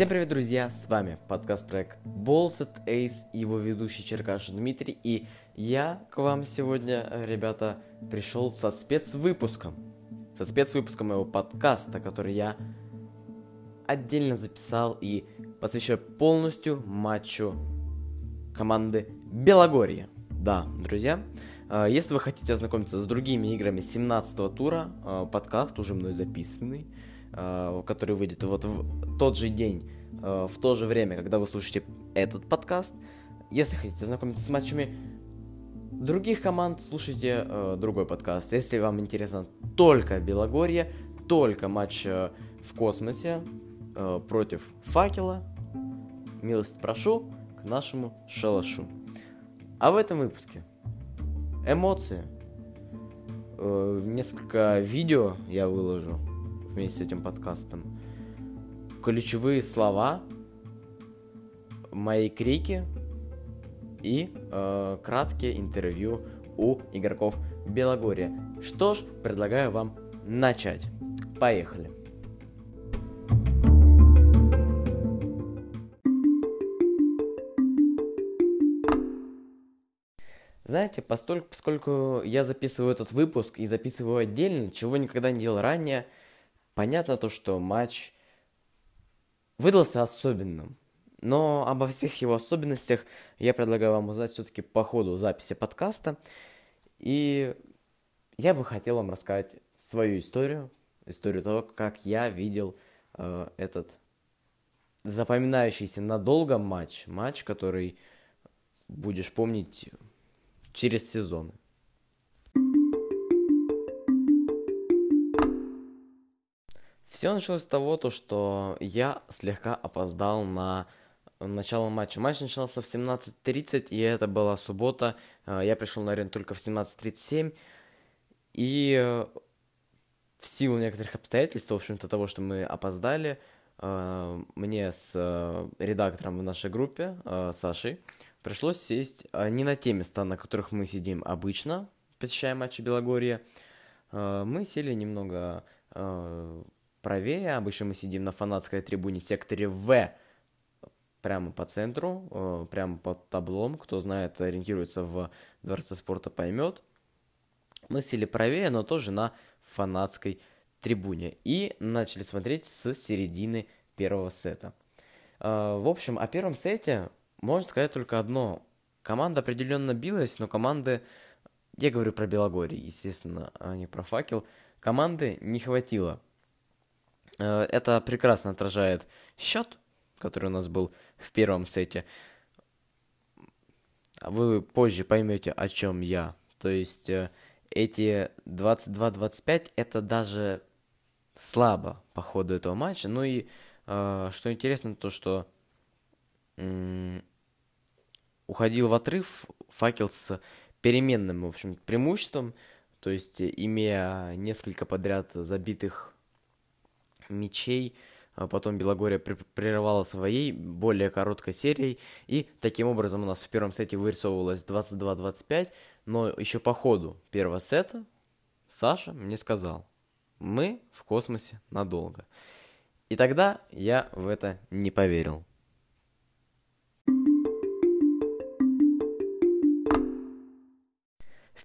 Всем привет, друзья! С вами подкаст-трек Bolset Ace, его ведущий Черкаш Дмитрий, и я к вам сегодня, ребята, пришел со спецвыпуском. Со спецвыпуском моего подкаста, который я отдельно записал и посвящаю полностью матчу команды Белогорье. Да, друзья, э, если вы хотите ознакомиться с другими играми 17 тура, э, подкаст уже мной записанный, э, который выйдет вот в тот же день, в то же время, когда вы слушаете этот подкаст. Если хотите ознакомиться с матчами других команд, слушайте другой подкаст. Если вам интересно только Белогорье, только матч в космосе против Факела, милость прошу к нашему шалашу. А в этом выпуске эмоции. Э, несколько видео я выложу вместе с этим подкастом. Ключевые слова, мои крики и э, краткие интервью у игроков Белогория. Что ж, предлагаю вам начать. Поехали. Знаете, постольку, поскольку я записываю этот выпуск и записываю отдельно, чего никогда не делал ранее, понятно то, что матч выдался особенным. Но обо всех его особенностях я предлагаю вам узнать все-таки по ходу записи подкаста. И я бы хотел вам рассказать свою историю, историю того, как я видел э, этот запоминающийся надолго матч, матч, который будешь помнить через сезоны. Все началось с того, то, что я слегка опоздал на начало матча. Матч начался в 17.30, и это была суббота. Э, я пришел на арену только в 17.37. И э, в силу некоторых обстоятельств, в общем-то, того, что мы опоздали, э, мне с редактором в нашей группе, Сашей, пришлось сесть не на те места, на которых мы сидим обычно, посещая матчи Белогорья. Мы сели немного правее, обычно мы сидим на фанатской трибуне секторе В, прямо по центру, прямо под таблом, кто знает, ориентируется в Дворце спорта, поймет. Мы сели правее, но тоже на фанатской трибуне. И начали смотреть с середины первого сета. В общем, о первом сете можно сказать только одно. Команда определенно билась, но команды, я говорю про Белогорье, естественно, а не про факел, команды не хватило. Э, это прекрасно отражает счет, который у нас был в первом сете. Вы позже поймете, о чем я. То есть э, эти 22-25 это даже слабо по ходу этого матча. Ну и э, что интересно, то что уходил в отрыв факел с переменным, в общем, преимуществом, то есть имея несколько подряд забитых мячей, а потом Белогория прерывала своей более короткой серией, и таким образом у нас в первом сете вырисовывалось 22-25, но еще по ходу первого сета Саша мне сказал, мы в космосе надолго. И тогда я в это не поверил.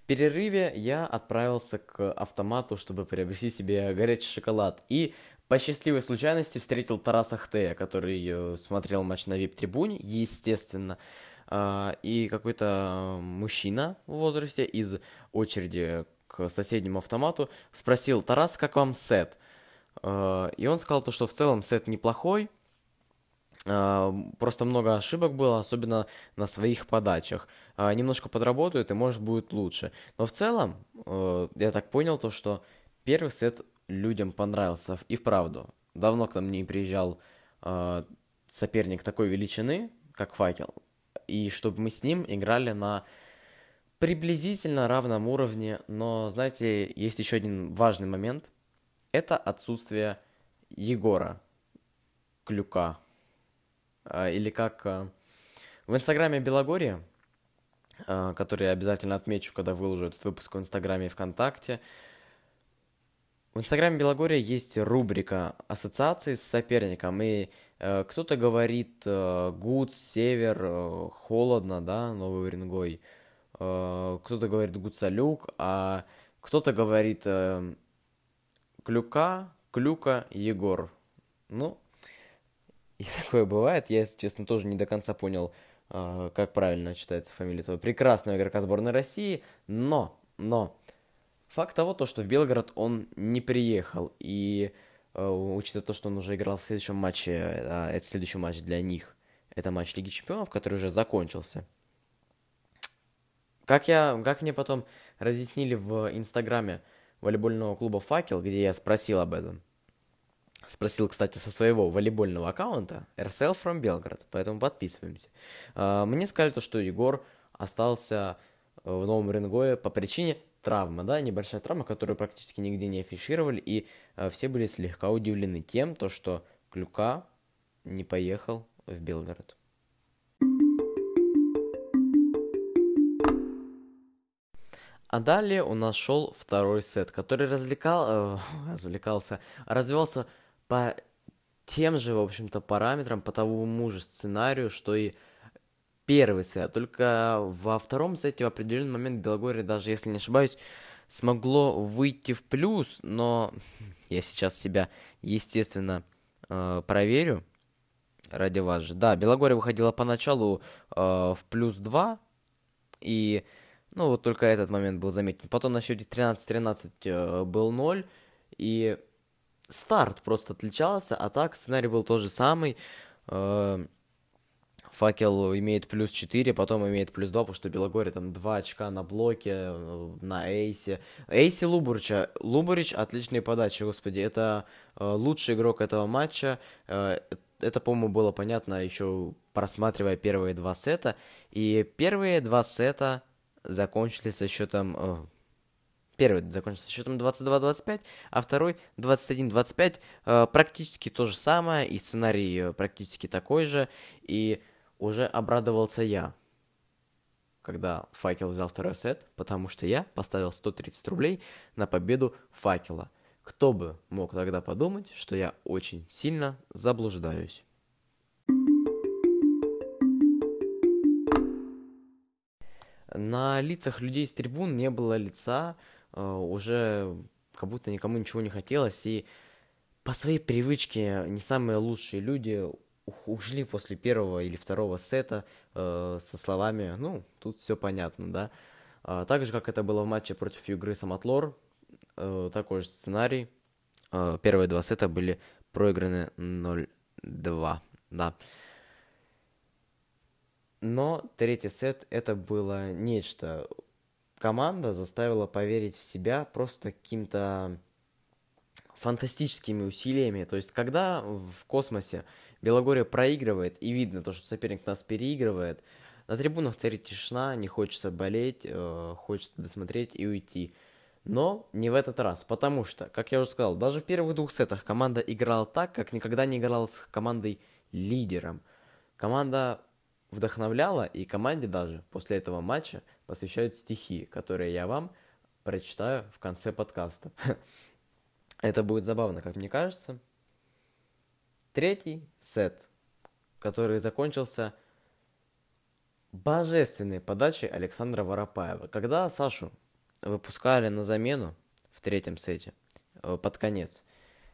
перерыве я отправился к автомату, чтобы приобрести себе горячий шоколад. И по счастливой случайности встретил Тараса Хтея, который э, смотрел матч на вип-трибуне, естественно. А, и какой-то мужчина в возрасте из очереди к соседнему автомату спросил, Тарас, как вам сет? А, и он сказал то, что в целом сет неплохой, а, просто много ошибок было, особенно на своих подачах. Немножко подработают, и может будет лучше. Но в целом, э, я так понял то, что первый сет людям понравился. И вправду, давно к нам не приезжал а, соперник такой величины, как Факел. И чтобы мы с ним играли на приблизительно равном уровне. Но, знаете, есть еще один важный момент. Это отсутствие Егора Клюка а, или как а, в инстаграме Белогорья, а, который я обязательно отмечу, когда выложу этот выпуск в инстаграме и ВКонтакте, В инстаграме Белогория есть рубрика ассоциации с соперником, и э, кто-то говорит э, Гуд, Север, э, холодно, да, Новый Уренгой, э, кто-то говорит Гуцалюк, а кто-то говорит э, Клюка, Клюка, Егор. Ну, и такое бывает, я, если честно, тоже не до конца понял, э, как правильно читается фамилия этого прекрасного игрока сборной России, но, но, Факт того, то, что в Белгород он не приехал, и э, учитывая то, что он уже играл в следующем матче, э, это следующий матч для них, это матч Лиги Чемпионов, который уже закончился. Как, я, как мне потом разъяснили в инстаграме волейбольного клуба «Факел», где я спросил об этом, Спросил, кстати, со своего волейбольного аккаунта RSL from Belgrade, поэтому подписываемся. Э, мне сказали то, что Егор остался в Новом Ренгое по причине травма, да, небольшая травма, которую практически нигде не афишировали, и э, все были слегка удивлены тем, то, что Клюка не поехал в Белгород. А далее у нас шел второй сет, который развлекал, э, развлекался, развивался по тем же, в общем-то, параметрам, по тому же сценарию, что и первый сет. Только во втором сете в определенный момент Белогорье, даже если не ошибаюсь, смогло выйти в плюс, но я сейчас себя, естественно, э, проверю ради вас же. Да, Белогорье выходила поначалу э, в плюс 2, и, ну, вот только этот момент был заметен. Потом на счете 13-13 э, был 0, и старт просто отличался, а так сценарий был тот же самый. Факел имеет плюс 4, потом имеет плюс 2, потому что Белогорье там 2 очка на блоке, э, на эйсе. Эйси Лубурича. Лубурич отличные подачи, господи. Это э, лучший игрок этого матча. Э, это, по-моему, было понятно еще просматривая первые два сета. И первые два сета закончились со счетом... Первый закончился со счетом 22-25, а второй 21-25. Э, практически то же самое, и сценарий практически такой же. И уже обрадовался я, когда Факел взял второй сет, потому что я поставил 130 рублей на победу Факела. Кто бы мог тогда подумать, что я очень сильно заблуждаюсь. На лицах людей с трибун не было лица, э, уже как будто никому ничего не хотелось, и по своей привычке не самые лучшие люди ушли после первого или второго сета э, со словами, ну, тут все понятно, да. А, так же, как это было в матче против Югры Самотлор, э, такой же сценарий. Э, первые два сета были проиграны 0-2, да. Но третий сет это было нечто. Команда заставила поверить в себя просто каким-то фантастическими усилиями. То есть, когда в космосе Белогория проигрывает, и видно то, что соперник нас переигрывает, на трибунах царит тишина, не хочется болеть, э, хочется досмотреть и уйти. Но не в этот раз, потому что, как я уже сказал, даже в первых двух сетах команда играла так, как никогда не играла с командой лидером. Команда вдохновляла, и команде даже после этого матча посвящают стихи, которые я вам прочитаю в конце подкаста. Это будет забавно, как мне кажется. Третий сет, который закончился божественной подачей Александра Воропаева. Когда Сашу выпускали на замену в третьем сете, э, под конец,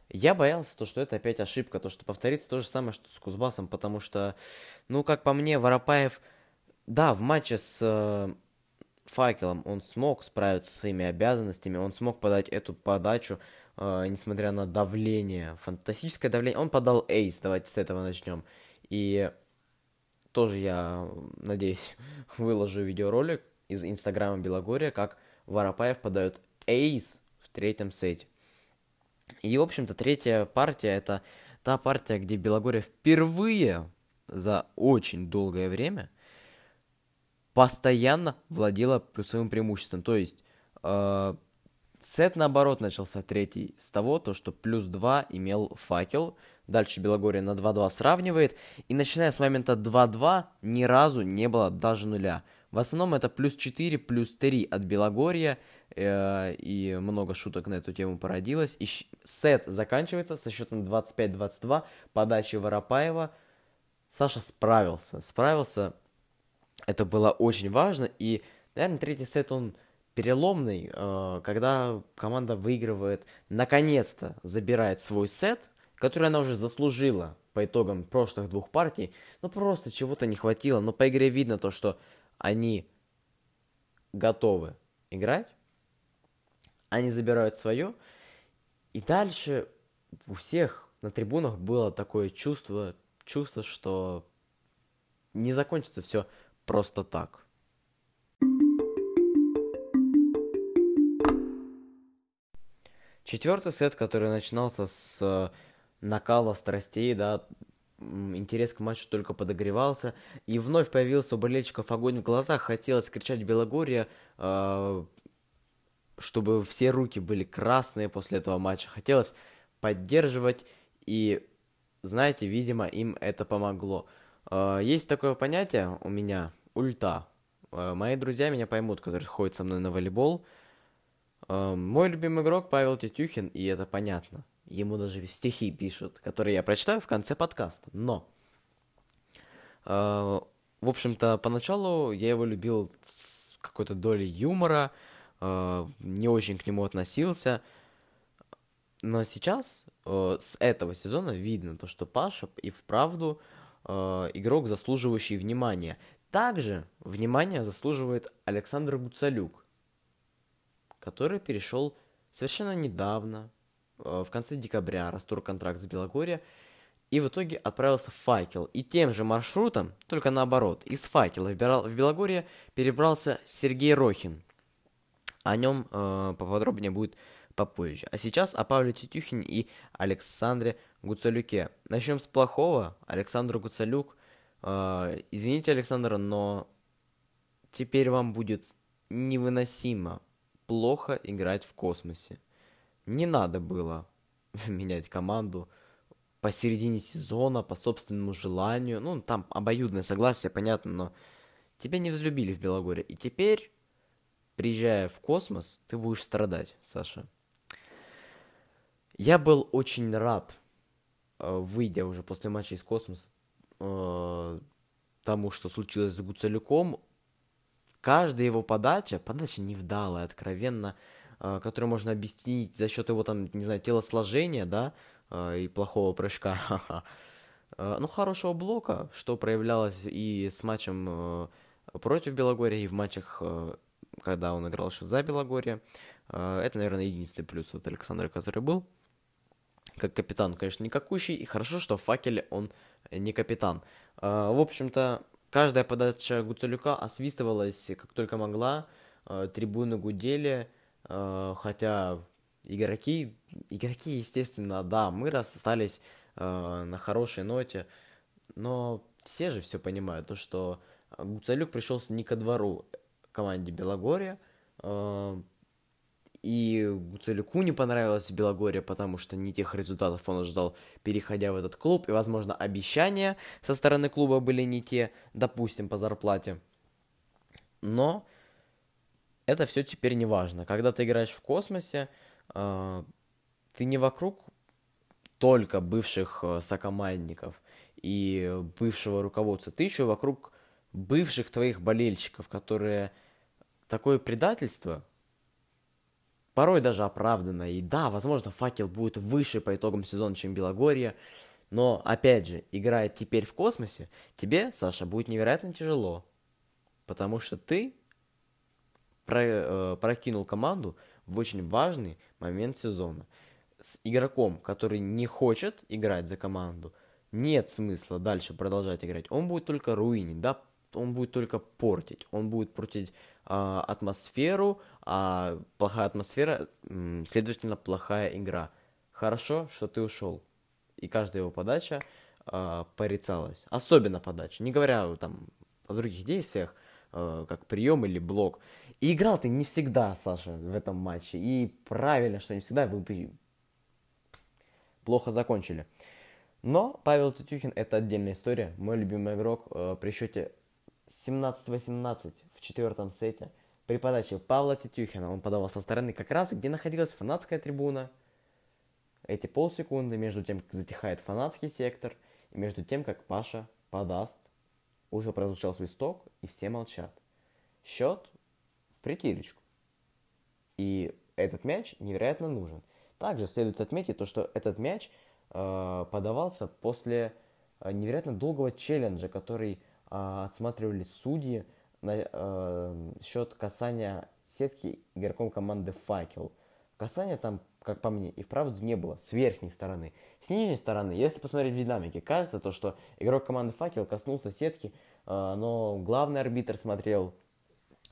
я боялся, то, что это опять ошибка, то, что повторится то же самое, что с Кузбассом, потому что, ну, как по мне, Воропаев, да, в матче с э, Факелом он смог справиться со своими обязанностями, он смог подать эту подачу, э, несмотря на давление, фантастическое давление. Он подал эйс, давайте с этого начнем. И тоже я, надеюсь, выложу видеоролик из инстаграма Белогория, как Воропаев подает эйс в третьем сете. И, в общем-то, третья партия это та партия, где Белогория впервые за очень долгое время постоянно владела плюсовым преимуществом. То есть э, Сет, наоборот, начался третий с того, то, что плюс 2 имел факел. Дальше Белогория на 2-2 сравнивает. И начиная с момента 2-2 ни разу не было даже нуля. В основном это плюс 4, плюс 3 от Белогория. э, и много шуток на эту тему породилось. И сет заканчивается со счетом 25-22, подачи Воропаева. Саша справился, справился. Это было очень важно, и, наверное, третий сет, он переломный, э, когда команда выигрывает, наконец-то забирает свой сет, который она уже заслужила по итогам прошлых двух партий, но просто чего-то не хватило. Но по игре видно то, что они готовы играть, они забирают свое, и дальше у всех на трибунах было такое чувство, чувство, что не закончится все просто так. Четвертый сет, который начинался с накала страстей, да, интерес к матчу только подогревался, и вновь появился у болельщиков огонь в глазах, хотелось кричать Белогорье, э, чтобы все руки были красные после этого матча, хотелось поддерживать, и, знаете, видимо, им это помогло. Э, есть такое понятие у меня, ульта. Э, мои друзья меня поймут, которые ходят со мной на волейбол. Мой любимый игрок Павел Тетюхин, и это понятно. Ему даже стихи пишут, которые я прочитаю в конце подкаста. Но, э, в общем-то, поначалу я его любил с какой-то долей юмора, э, не очень к нему относился. Но сейчас, э, с этого сезона, видно то, что Паша и вправду э, игрок, заслуживающий внимания. Также внимание заслуживает Александр Гуцалюк, который перешел совершенно недавно Э, в конце декабря растур контракт с Белогорья и в итоге отправился в Факел. И тем же маршрутом, только наоборот, из Факела в Белогорье перебрался Сергей Рохин. О нем э, поподробнее будет попозже. А сейчас о Павле Тетюхине и Александре Гуцалюке. Начнем с плохого. Александр Гуцалюк. Э, извините, Александр, но теперь вам будет невыносимо плохо играть в космосе. Не надо было менять команду посередине сезона, по собственному желанию. Ну, там обоюдное согласие, понятно, но тебя не взлюбили в Белогоре. И теперь, приезжая в космос, ты будешь страдать, Саша. Я был очень рад, э, выйдя уже после матча из космоса, э, тому, что случилось с Гуцалюком. Каждая его подача, подача невдалая, откровенно, а, который можно объяснить за счет его, там, не знаю, телосложения, да, а, и плохого прыжка. А, ну, хорошего блока, что проявлялось и с матчем э, против Белогория, и в матчах, э, когда он играл еще за Белогорье. Это, наверное, единственный плюс от Александра, который был. Как капитан, конечно, никакущий, и хорошо, что в факеле он не капитан. В общем-то, каждая подача Гуцелюка освистывалась как только могла, трибуны гудели, Э, хотя игроки, игроки, естественно, да, мы расстались э, на хорошей ноте, но все же все понимают, то, что Гуцалюк пришелся не ко двору команде Белогория, э, и Гуцалюку не понравилось Белогория, потому что не тех результатов он ожидал, переходя в этот клуб, и, возможно, обещания со стороны клуба были не те, допустим, по зарплате. Но это все теперь не важно. Когда ты играешь в космосе, э, ты не вокруг только бывших э, сокомандников и бывшего руководства, ты еще вокруг бывших твоих болельщиков, которые такое предательство порой даже оправдано. И да, возможно, факел будет выше по итогам сезона, чем Белогорье. Но, опять же, играя теперь в космосе, тебе, Саша, будет невероятно тяжело. Потому что ты про, э, прокинул команду в очень важный момент сезона. С игроком, который не хочет играть за команду, нет смысла дальше продолжать играть. Он будет только руинить, да, он будет только портить. Он будет портить атмосферу, а плохая атмосфера, следовательно, плохая игра. Хорошо, что ты ушел. И каждая его подача э, порицалась. Особенно подача. Не говоря там о других действиях, э, как прием или блок. И играл ты не всегда, Саша, в этом матче. И правильно, что не всегда вы плохо закончили. Но Павел Тетюхин это отдельная история. Мой любимый игрок э, при счете 17-18 в четвертом сете при подаче Павла Тетюхина. Он подавал со стороны как раз, где находилась фанатская трибуна. Эти полсекунды между тем, как затихает фанатский сектор, и между тем, как Паша подаст, уже прозвучал свисток, и все молчат. Счет в притирочку. И этот мяч невероятно нужен. Также следует отметить то, что этот мяч э, подавался после э, невероятно долгого челленджа, который э, отсматривали судьи на э, счет касания сетки игроком команды Факел. Касания там, как по мне, и вправду не было с верхней стороны. С нижней стороны, если посмотреть в динамике, кажется то, что игрок команды Факел коснулся сетки, э, но главный арбитр смотрел,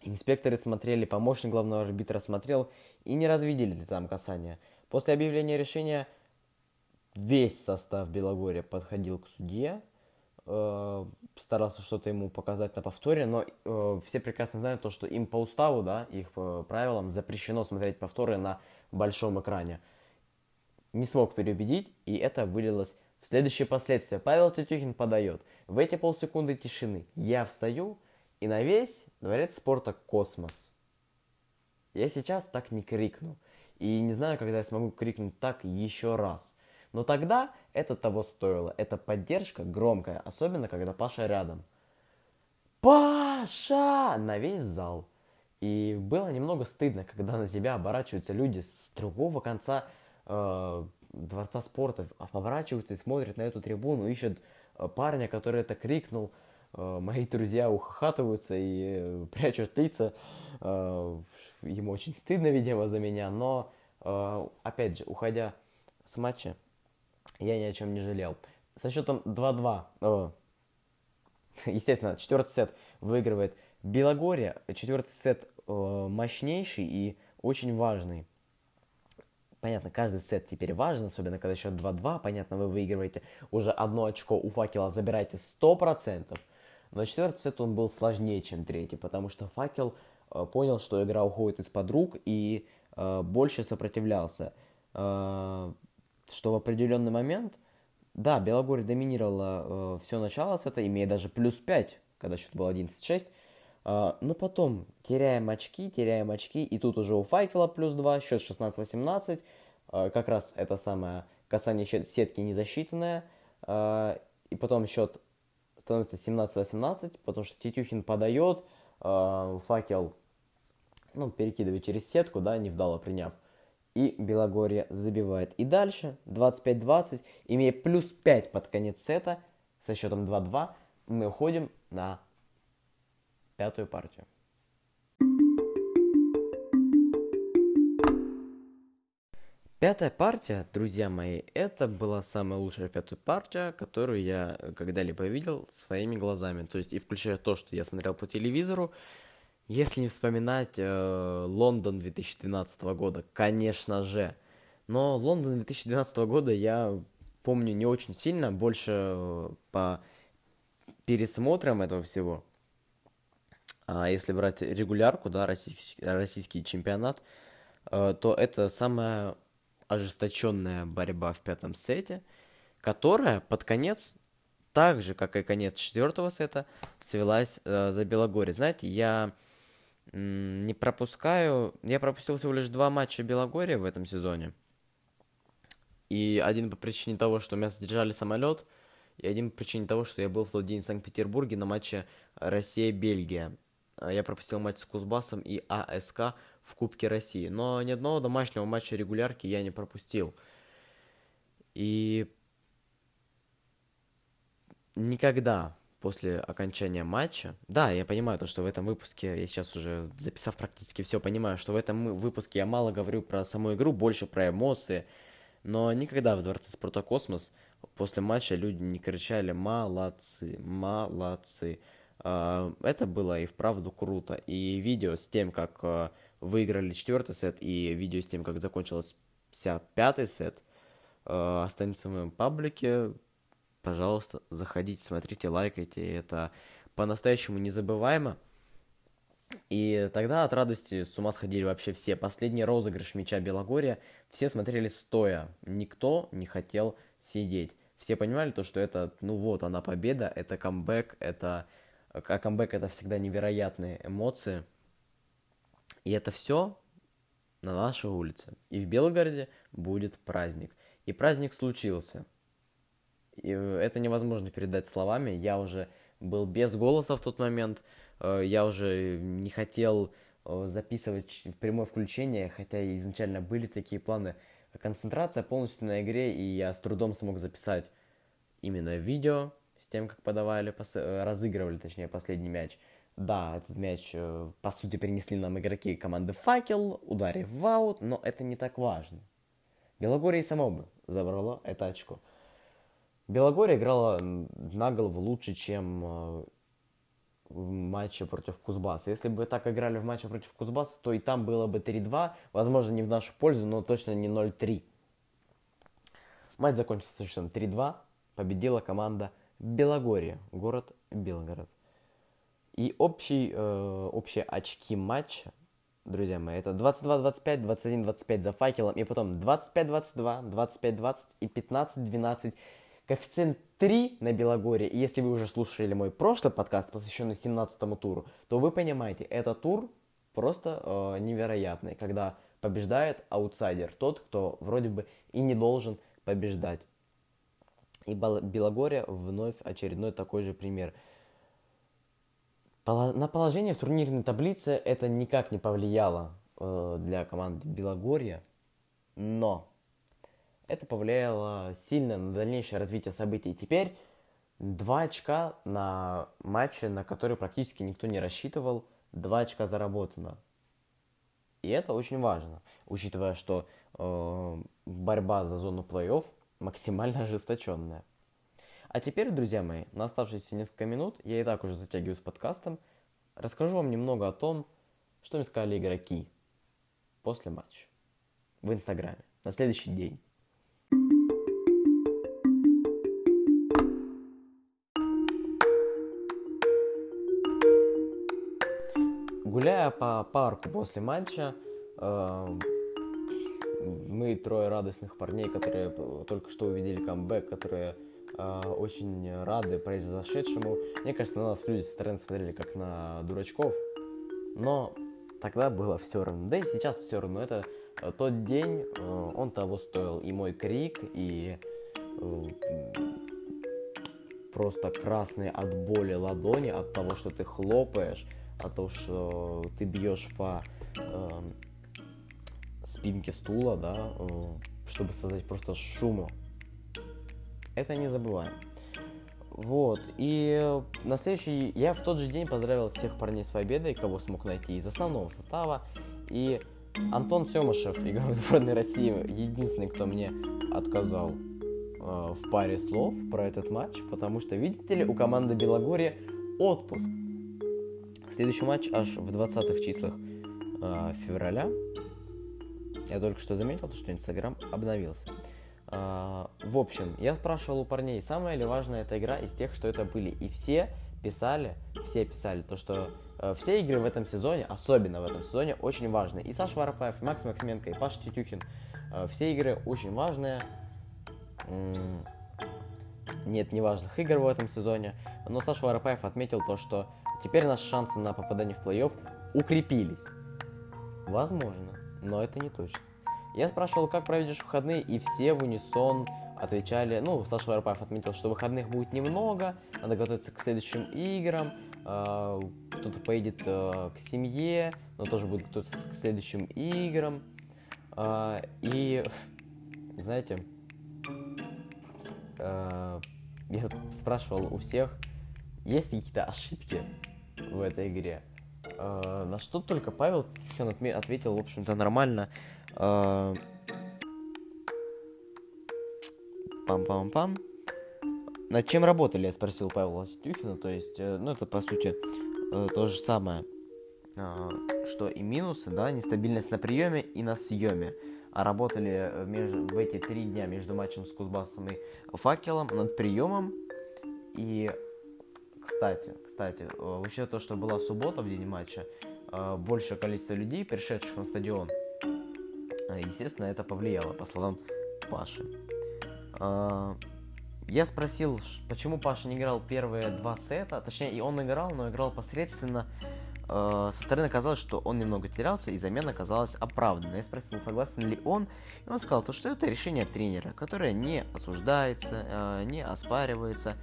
инспекторы смотрели, помощник главного арбитра смотрел и не развидели там касания. После объявления решения весь состав Белогория подходил к судье, э, старался что-то ему показать на повторе, но э, все прекрасно знают то, что им по уставу, да, их по правилам запрещено смотреть повторы на большом экране. Не смог переубедить, и это вылилось в следующие последствия. Павел Тетюхин подает. В эти полсекунды тишины я встаю, и на весь дворец спорта космос. Я сейчас так не крикну. И не знаю, когда я смогу крикнуть так еще раз. Но тогда это того стоило. Это поддержка громкая, особенно когда Паша рядом. Паша! На весь зал. И было немного стыдно, когда на тебя оборачиваются люди с другого конца э, дворца спорта, оборачиваются и смотрят на эту трибуну, ищут э, парня, который это крикнул. Э, мои друзья ухахатываются и э, прячут лица. Э, ему очень стыдно, видимо, за меня, но, э, опять же, уходя с матча, я ни о чем не жалел. Со счетом 2-2, э, естественно, четвертый сет выигрывает Белогория. Четвертый сет э, мощнейший и очень важный. Понятно, каждый сет теперь важен, особенно когда счет 2-2. Понятно, вы выигрываете уже одно очко у факела, забираете 100%. Но четвертый сет он был сложнее, чем третий, потому что факел э, понял, что игра уходит из-под рук и э, больше сопротивлялся. Э, что в определенный момент, да, Белогория доминировала э, все начало сета, имея даже плюс 5, когда счет был 11-6. Э, но потом теряем очки, теряем очки, и тут уже у Факела плюс 2, счет 16-18. Э, как раз это самое касание сетки незасчитанное. Э, и потом счет становится 17-18, потому что Тетюхин подает, э, Факел ну, перекидывает через сетку, да, не вдало приняв и Белогорье забивает. И дальше 25-20, имея плюс 5 под конец сета, со счетом 2-2, мы уходим на пятую партию. Пятая партия, друзья мои, это была самая лучшая пятая партия, которую я когда-либо видел своими глазами. То есть и включая то, что я смотрел по телевизору, если не вспоминать э, Лондон 2012 года, конечно же. Но Лондон 2012 года я помню не очень сильно, больше э, по пересмотрам этого всего. А если брать регулярку, да, российский, российский чемпионат, э, то это самая ожесточенная борьба в пятом сете, которая под конец, так же, как и конец четвертого сета, свелась э, за Белогорье. Знаете, я не пропускаю. Я пропустил всего лишь два матча Белогория в этом сезоне. И один по причине того, что меня задержали самолет, и один по причине того, что я был в тот день в Санкт-Петербурге на матче Россия-Бельгия. А я пропустил матч с Кузбассом и АСК в Кубке России. Но ни одного домашнего матча регулярки я не пропустил. И никогда после окончания матча. Да, я понимаю то, что в этом выпуске, я сейчас уже записав практически все, понимаю, что в этом выпуске я мало говорю про саму игру, больше про эмоции. Но никогда в Дворце спорта Космос после матча люди не кричали «молодцы, молодцы». А, это было и вправду круто. И видео с тем, как а, выиграли четвертый сет, и видео с тем, как закончился пятый сет, а, останется в моем паблике пожалуйста, заходите, смотрите, лайкайте. Это по-настоящему незабываемо. И тогда от радости с ума сходили вообще все. Последний розыгрыш мяча Белогория все смотрели стоя. Никто не хотел сидеть. Все понимали то, что это, ну вот, она победа, это камбэк, это... А камбэк это всегда невероятные эмоции. И это все на нашей улице. И в Белгороде будет праздник. И праздник случился. И это невозможно передать словами. Я уже был без голоса в тот момент. Э, я уже не хотел э, записывать в прямое включение, хотя изначально были такие планы. Концентрация полностью на игре, и я с трудом смог записать именно видео с тем, как подавали, э, разыгрывали, точнее, последний мяч. Да, этот мяч, по сути, принесли нам игроки команды Факел, ударив в аут, но это не так важно. Белогория само бы забрало это очко. Белогория играла на голову лучше, чем в матче против Кузбасса. Если бы так играли в матче против Кузбасса, то и там было бы 3-2. Возможно, не в нашу пользу, но точно не 0-3. Матч закончился совершенно 3-2. Победила команда Белогория, город Белгород. И общий, э, общие очки матча, друзья мои, это 22-25, 21-25 за факелом, и потом 25-22, 25-20 и 15-12 коэффициент 3 на Белогорье, и если вы уже слушали мой прошлый подкаст, посвященный 17 туру, то вы понимаете, этот тур просто э, невероятный, когда побеждает аутсайдер, тот, кто вроде бы и не должен побеждать. И Белогорье вновь очередной такой же пример. На положение в турнирной таблице это никак не повлияло э, для команды Белогорья, но это повлияло сильно на дальнейшее развитие событий. Теперь два очка на матче, на который практически никто не рассчитывал, два очка заработано. И это очень важно, учитывая, что э, борьба за зону плей-офф максимально ожесточенная. А теперь, друзья мои, на оставшиеся несколько минут, я и так уже затягиваю с подкастом, расскажу вам немного о том, что мне сказали игроки после матча в Инстаграме на следующий день. Гуляя по парку после матча, э, мы трое радостных парней, которые только что увидели камбэк, которые э, очень рады произошедшему. Мне кажется, на нас люди со стороны смотрели как на дурачков, но тогда было все равно. Да и сейчас все равно. Это э, тот день, э, он того стоил. И мой крик, и просто красные от боли ладони, от того, что ты хлопаешь от того, что ты бьешь по э, спинке стула, да, э, чтобы создать просто шуму. Это не забываем. Вот, и на следующий, я в тот же день поздравил всех парней с победой, кого смог найти из основного состава, и Антон Семышев, игрок сборной России, единственный, кто мне отказал э, в паре слов про этот матч, потому что, видите ли, у команды Белогорья отпуск. Следующий матч аж в 20-х числах э, февраля. Я только что заметил, что Инстаграм обновился. Э, в общем, я спрашивал у парней, самая ли важная эта игра из тех, что это были. И все писали, все писали то, что э, все игры в этом сезоне, особенно в этом сезоне, очень важны. И Саша Воропаев, и Макс Максименко, и Паша Тетюхин. Э, все игры очень важные. Нет неважных игр в этом сезоне. Но Саша Воропаев отметил то, что Теперь наши шансы на попадание в плей-офф укрепились. Возможно, но это не точно. Я спрашивал, как проведешь выходные, и все в унисон отвечали, ну, Саша Воропаев отметил, что выходных будет немного, надо готовиться к следующим играм, э, кто-то поедет э, к семье, но тоже будет готовиться к следующим играм. Э, и, знаете, я спрашивал у всех, есть ли какие-то ошибки в этой игре. Э, на что только Павел ответил, в общем-то, нормально. Э, пам-пам-пам. Над чем работали, я спросил Павла Тюхина, то есть, э, ну, это, по сути, э, то же самое, э, что и минусы, да, нестабильность на приеме и на съеме. А работали между, в эти три дня между матчем с Кузбассом и Факелом над приемом и кстати, кстати, э, учитывая то, что была суббота в день матча, э, большее количество людей, пришедших на стадион, э, естественно, это повлияло, по словам Паши. Я спросил, почему Паша не играл первые два сета, точнее, и он играл, но играл посредственно. Э, со стороны казалось, что он немного терялся, и замена казалась оправданной. Я спросил, согласен ли он, и он сказал, то, что это решение тренера, которое не осуждается, э, не оспаривается,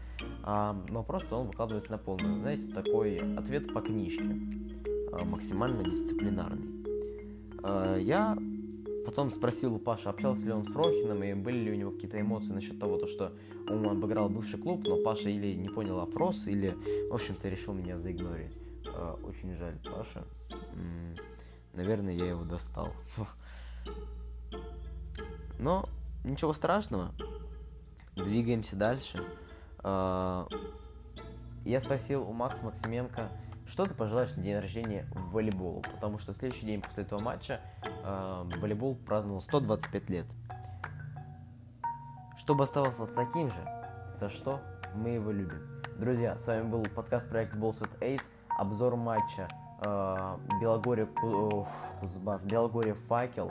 э, но просто он выкладывается на полную. Знаете, такой ответ по книжке, э, максимально дисциплинарный. Э, я потом спросил у Паши, общался ли он с Рохином, и были ли у него какие-то эмоции насчет того, то, что он обыграл бывший клуб, но Паша или не понял опрос, или, в общем-то, решил меня заигнорить. Э, очень жаль, Паша. Наверное, я его достал. Но ничего страшного. Двигаемся дальше. Э, я спросил у Макса Максименко, что ты пожелаешь на день рождения в волейболу? Потому что следующий день после этого матча э, волейбол праздновал 125 лет. Чтобы оставался таким же, за что мы его любим. Друзья, с вами был подкаст проект Balls at Ace обзор матча э, Белогорье Кузбасс, Белогорье Факел,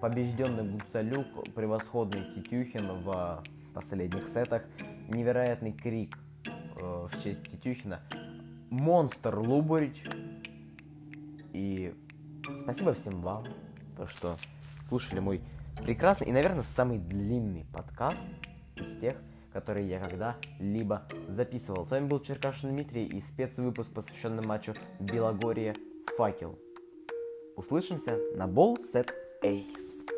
побежденный Гуцалюк, превосходный Титюхин в последних сетах, невероятный крик э, в честь Титюхина, монстр Луборич. И спасибо всем вам, то, что слушали мой прекрасный и, наверное, самый длинный подкаст из тех, которые я когда-либо записывал. С вами был Черкашин Дмитрий и спецвыпуск, посвященный матчу Белогорье Факел. Услышимся на Ball Set Ace.